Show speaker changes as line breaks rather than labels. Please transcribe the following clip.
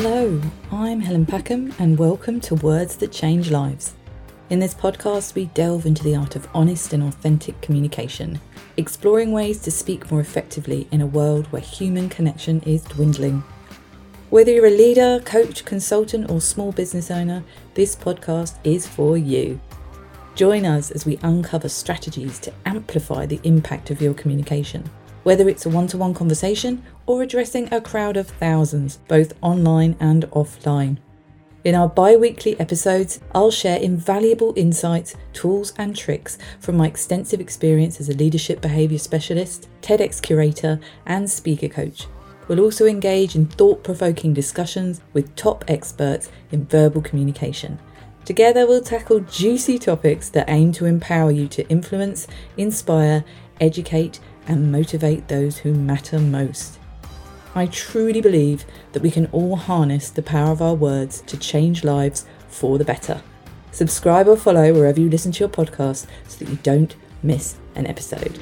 Hello, I'm Helen Packham, and welcome to Words That Change Lives. In this podcast, we delve into the art of honest and authentic communication, exploring ways to speak more effectively in a world where human connection is dwindling. Whether you're a leader, coach, consultant, or small business owner, this podcast is for you. Join us as we uncover strategies to amplify the impact of your communication whether it's a one to one conversation or addressing a crowd of thousands, both online and offline. In our bi weekly episodes, I'll share invaluable insights, tools, and tricks from my extensive experience as a leadership behaviour specialist, TEDx curator, and speaker coach. We'll also engage in thought provoking discussions with top experts in verbal communication. Together, we'll tackle juicy topics that aim to empower you to influence, inspire, educate, and motivate those who matter most. I truly believe that we can all harness the power of our words to change lives for the better. Subscribe or follow wherever you listen to your podcast so that you don't miss an episode.